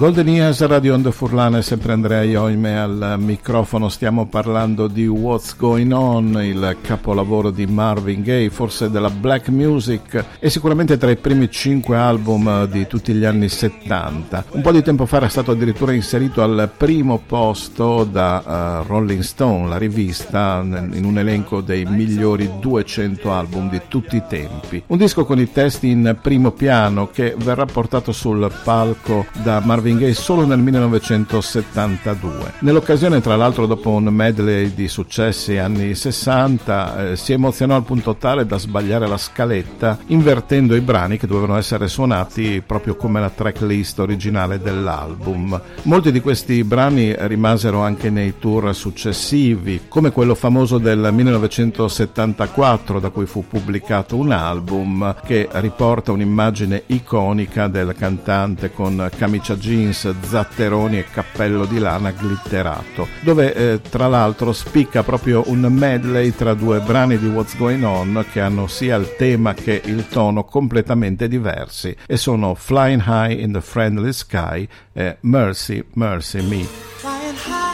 Golden Years Radio on the Furlane, sempre Andrea Ioime al microfono, stiamo parlando di What's Going On, il capolavoro di Marvin Gaye, forse della black music e sicuramente tra i primi cinque album di tutti gli anni 70. Un po' di tempo fa era stato addirittura inserito al primo posto da uh, Rolling Stone, la rivista, in un elenco dei migliori 200 album di tutti i tempi. Un disco con i testi in primo piano che verrà portato sul palco da Marvin Marvin Gaye solo nel 1972. Nell'occasione, tra l'altro, dopo un medley di successi anni 60, eh, si emozionò al punto tale da sbagliare la scaletta, invertendo i brani che dovevano essere suonati proprio come la tracklist originale dell'album. Molti di questi brani rimasero anche nei tour successivi, come quello famoso del 1974, da cui fu pubblicato un album che riporta un'immagine iconica del cantante con camicia jeans jeans, zatteroni e cappello di lana glitterato, dove eh, tra l'altro spicca proprio un medley tra due brani di What's Going On che hanno sia il tema che il tono completamente diversi e sono Flying High in the Friendly Sky e Mercy, Mercy Me. Flying high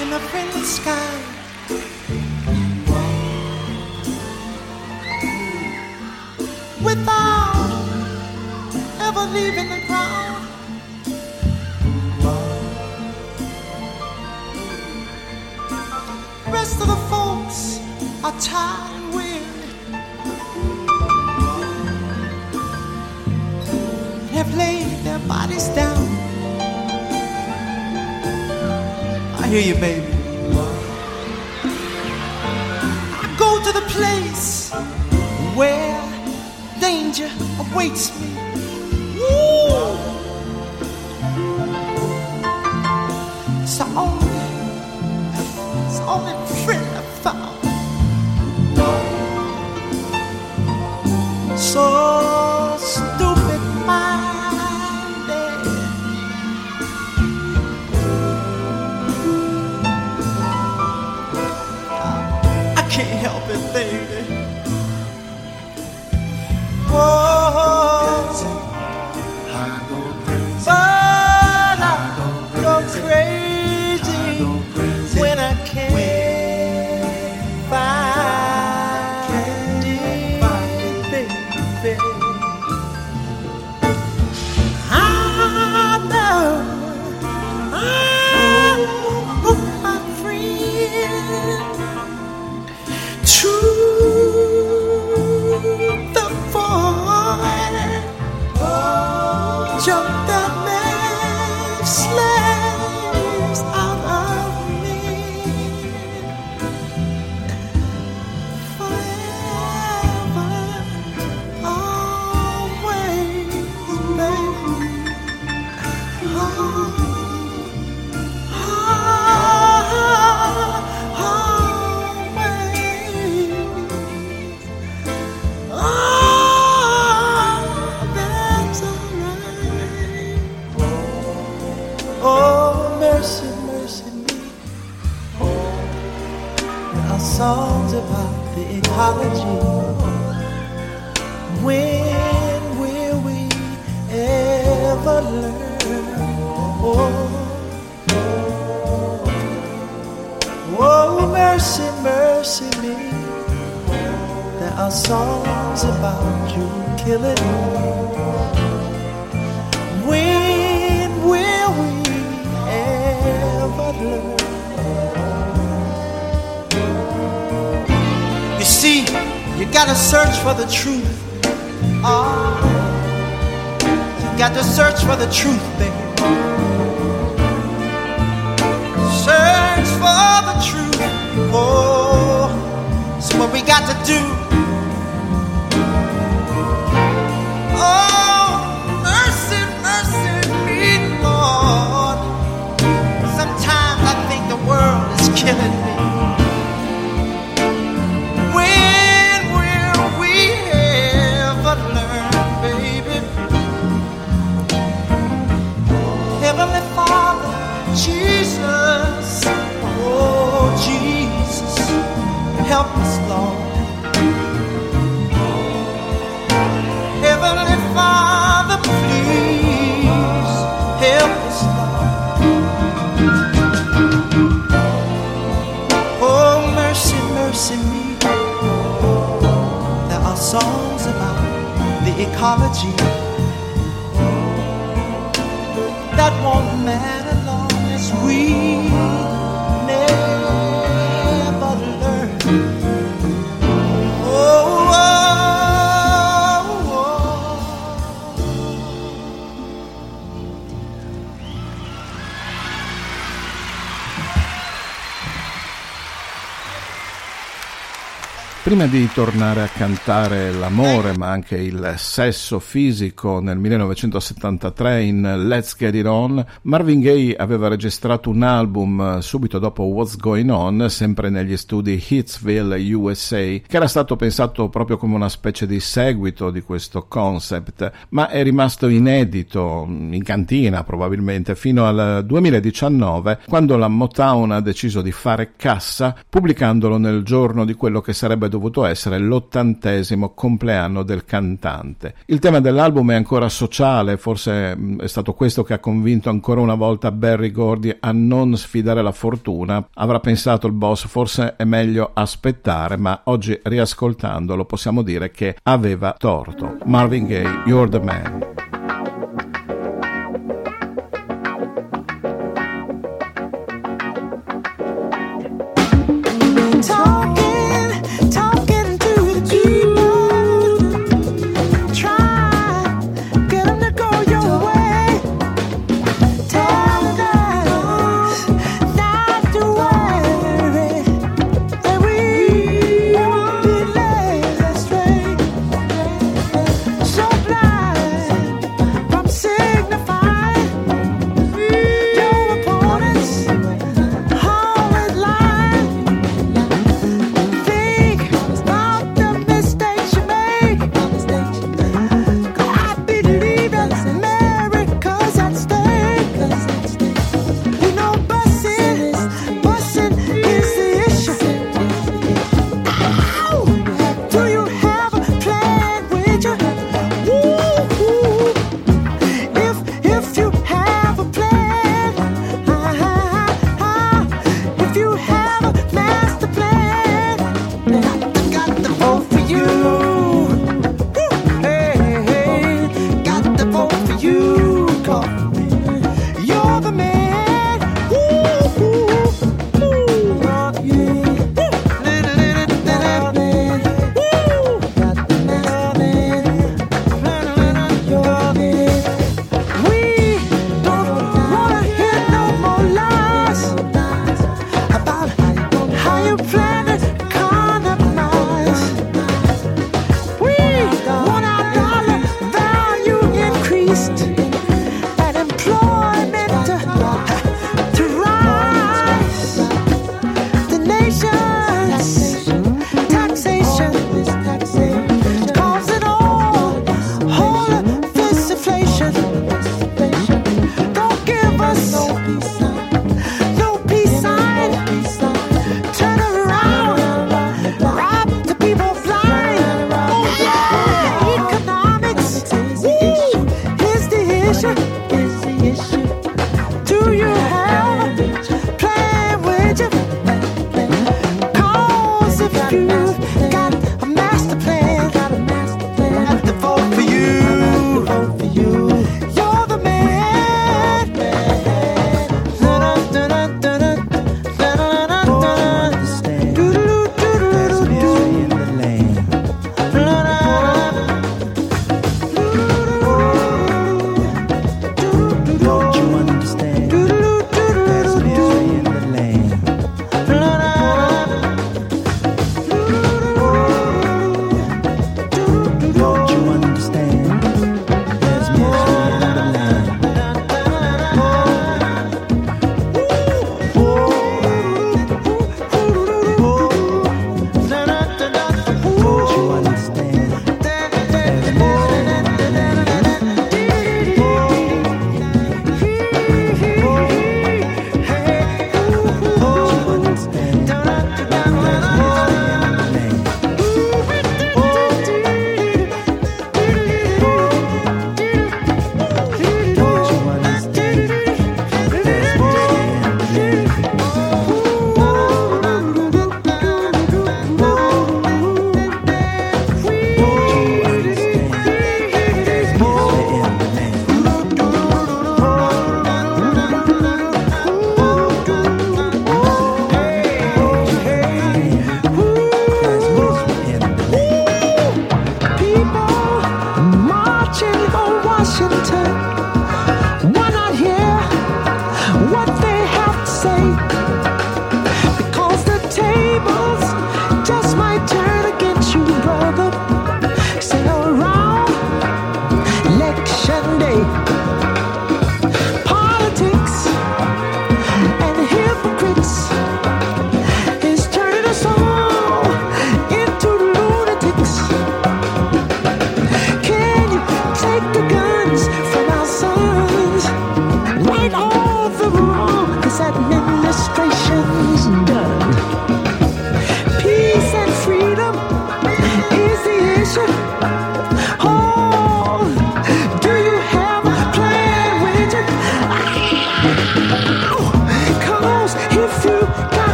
in the friendly sky Without never leaving the ground. Rest of the folks are tired and weary. Have laid their bodies down. I hear you, baby. I go to the place where danger awaits me. soul. Search for the truth. Oh, you got to search for the truth, baby. Search for the truth. Oh, it's what we got to do. Oh, mercy, mercy me, Lord. Sometimes I think the world is killing me. Help us, Lord. Heavenly Father, please help us, Lord. Oh, mercy, mercy me. There are songs about the ecology Prima di tornare a cantare l'amore ma anche il sesso fisico nel 1973 in Let's Get It On, Marvin Gaye aveva registrato un album subito dopo What's Going On, sempre negli studi Hitsville, USA, che era stato pensato proprio come una specie di seguito di questo concept, ma è rimasto inedito, in cantina probabilmente, fino al 2019, quando la Motown ha deciso di fare cassa pubblicandolo nel giorno di quello che sarebbe dovuto essere l'ottantesimo compleanno del cantante. Il tema dell'album è ancora sociale, forse mh, è stato questo che ha convinto ancora una volta Barry Gordy a non sfidare la fortuna. Avrà pensato il boss, forse è meglio aspettare, ma oggi riascoltandolo possiamo dire che aveva torto. Marvin Gaye, You're the Man.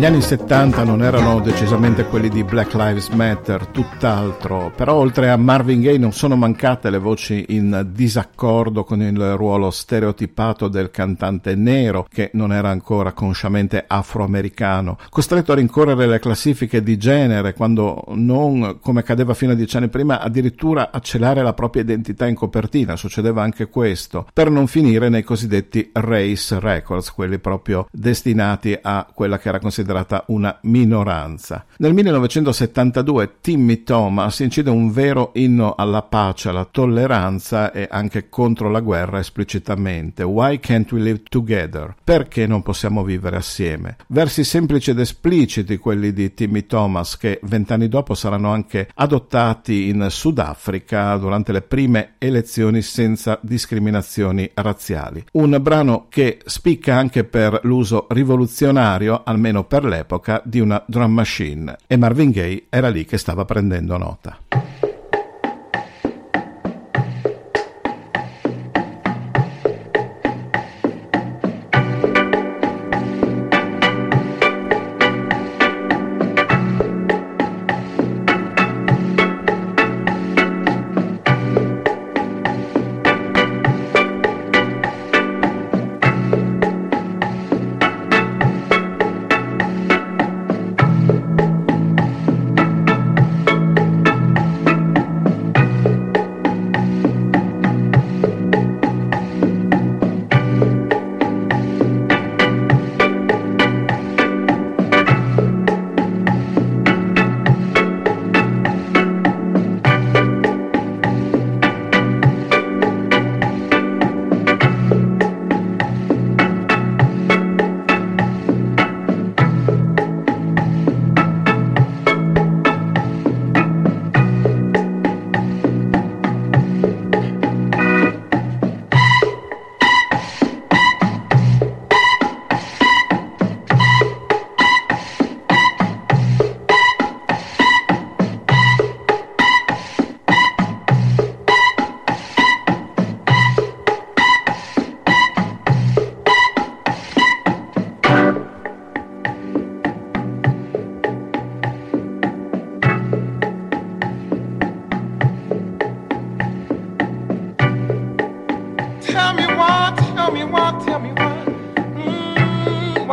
Gli anni 70 non erano decisamente quelli di Black Lives Matter, tutt'altro, però oltre a Marvin Gaye non sono mancate le voci in disaccordo con il ruolo stereotipato del cantante nero, che non era ancora consciamente afroamericano, costretto a rincorrere le classifiche di genere quando non, come accadeva fino a dieci anni prima, addirittura a celare la propria identità in copertina, succedeva anche questo, per non finire nei cosiddetti race records, quelli proprio destinati a quella che era considerata considerata una minoranza. Nel 1972 Timmy Thomas incide un vero inno alla pace, alla tolleranza e anche contro la guerra esplicitamente. Why can't we live together? Perché non possiamo vivere assieme? Versi semplici ed espliciti quelli di Timmy Thomas che vent'anni dopo saranno anche adottati in Sudafrica durante le prime elezioni senza discriminazioni razziali. Un brano che spicca anche per l'uso rivoluzionario, almeno per l'epoca di una drum machine e Marvin Gaye era lì che stava prendendo nota.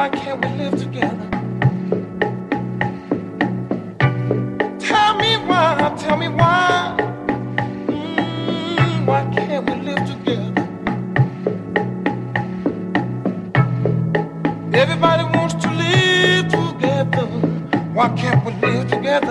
Why can't we live together? Tell me why, tell me why. Mm, why can't we live together? Everybody wants to live together. Why can't we live together?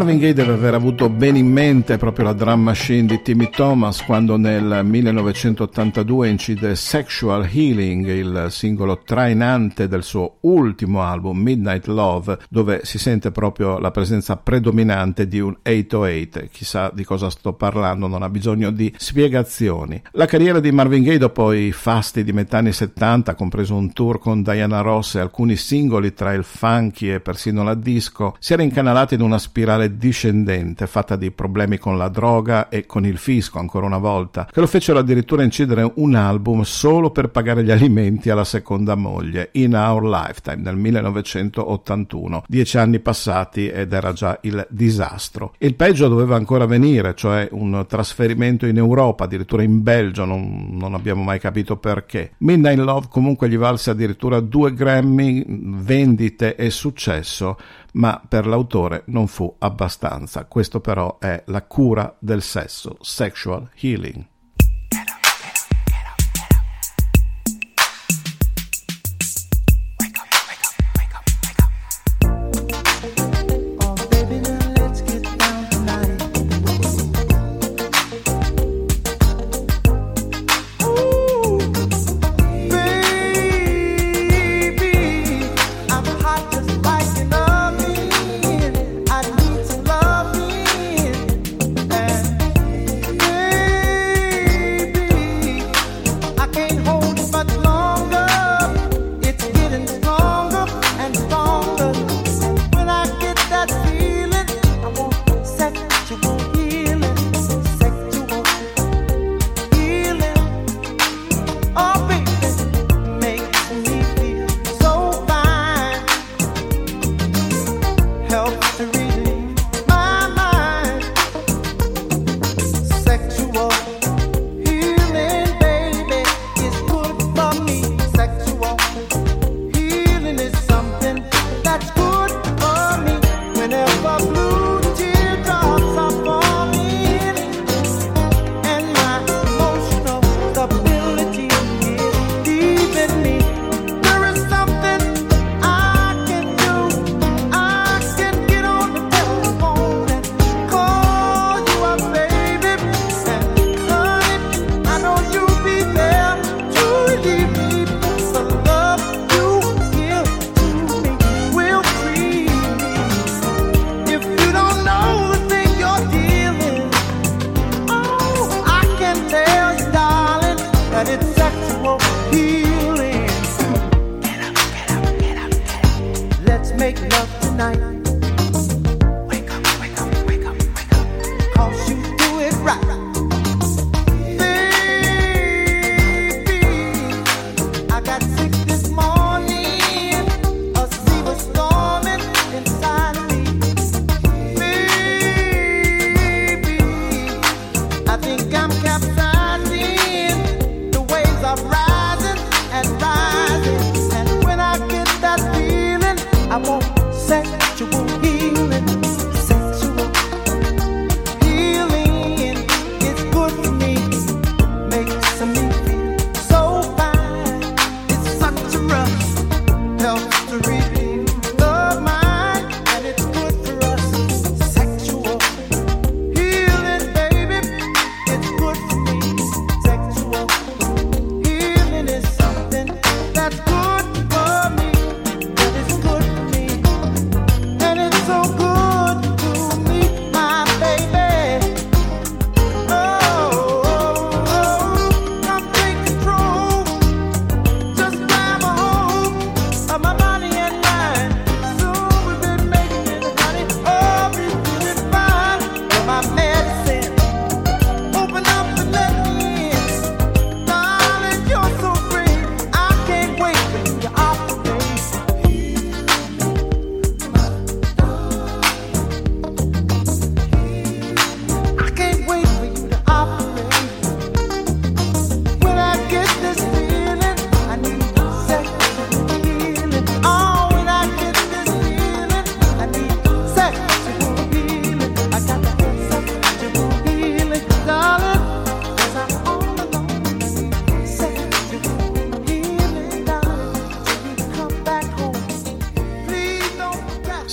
Marvin Gaye deve aver avuto ben in mente proprio la drum machine di Timmy Thomas quando nel 1982 incide Sexual Healing, il singolo trainante del suo ultimo album Midnight Love, dove si sente proprio la presenza predominante di un 808. Chissà di cosa sto parlando, non ha bisogno di spiegazioni. La carriera di Marvin Gaye dopo i fasti di metà anni 70, compreso un tour con Diana Ross e alcuni singoli tra il funky e persino la disco, si era incanalata in una spirale discendente fatta di problemi con la droga e con il fisco ancora una volta, che lo fecero addirittura incidere un album solo per pagare gli alimenti alla seconda moglie, In Our Lifetime, nel 1981, dieci anni passati ed era già il disastro. Il peggio doveva ancora venire, cioè un trasferimento in Europa, addirittura in Belgio, non, non abbiamo mai capito perché. Midnight Love comunque gli valse addirittura due Grammy, vendite e successo, ma per l'autore non fu abbastanza. Questo però è la cura del sesso, sexual healing.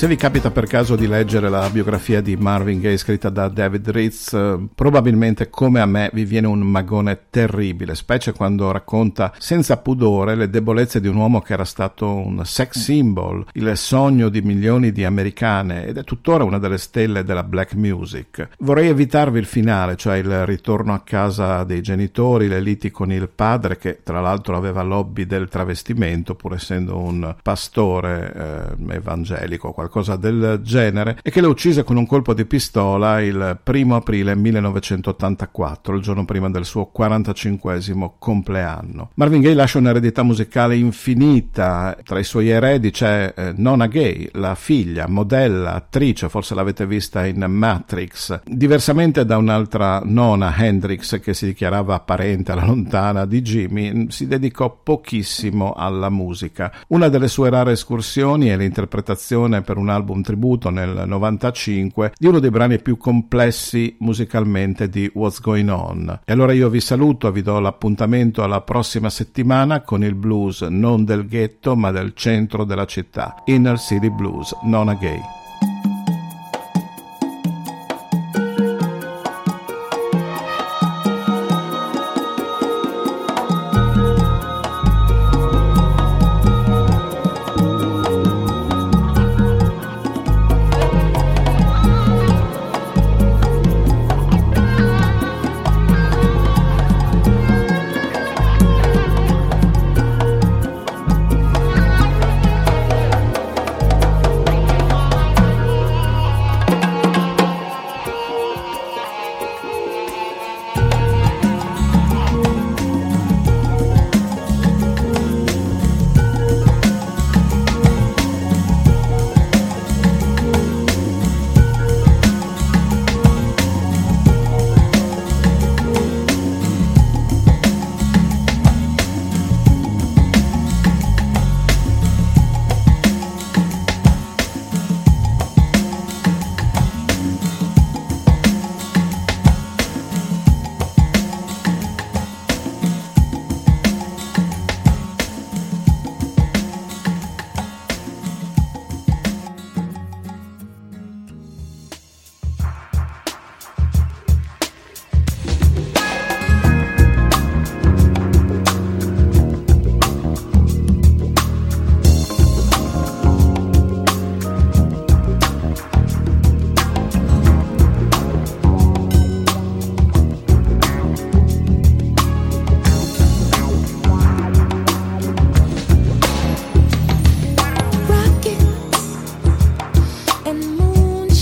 Se vi capita per caso di leggere la biografia di Marvin Gaye scritta da David Ritz, eh, probabilmente come a me vi viene un magone terribile, specie quando racconta senza pudore le debolezze di un uomo che era stato un sex symbol, il sogno di milioni di americane ed è tuttora una delle stelle della black music. Vorrei evitarvi il finale, cioè il ritorno a casa dei genitori, le liti con il padre che tra l'altro aveva l'hobby del travestimento pur essendo un pastore eh, evangelico, qualcosa del genere, e che lo uccise con un colpo di pistola il primo aprile 1984, il giorno prima del suo 45 compleanno. Marvin Gaye lascia un'eredità musicale infinita, tra i suoi eredi c'è eh, Nona Gay, la figlia, modella, attrice, forse l'avete vista in Matrix, diversamente da un'altra nona, Hendrix, che si dichiarava parente alla lontana di Jimmy, si dedicò pochissimo alla musica. Una delle sue rare escursioni è l'interpretazione per un album tributo nel 95 di uno dei brani più complessi musicalmente di What's Going On. E allora io vi saluto, vi do l'appuntamento alla prossima settimana con il blues non del ghetto ma del centro della città, Inner City Blues, Nona Gay.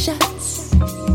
shots.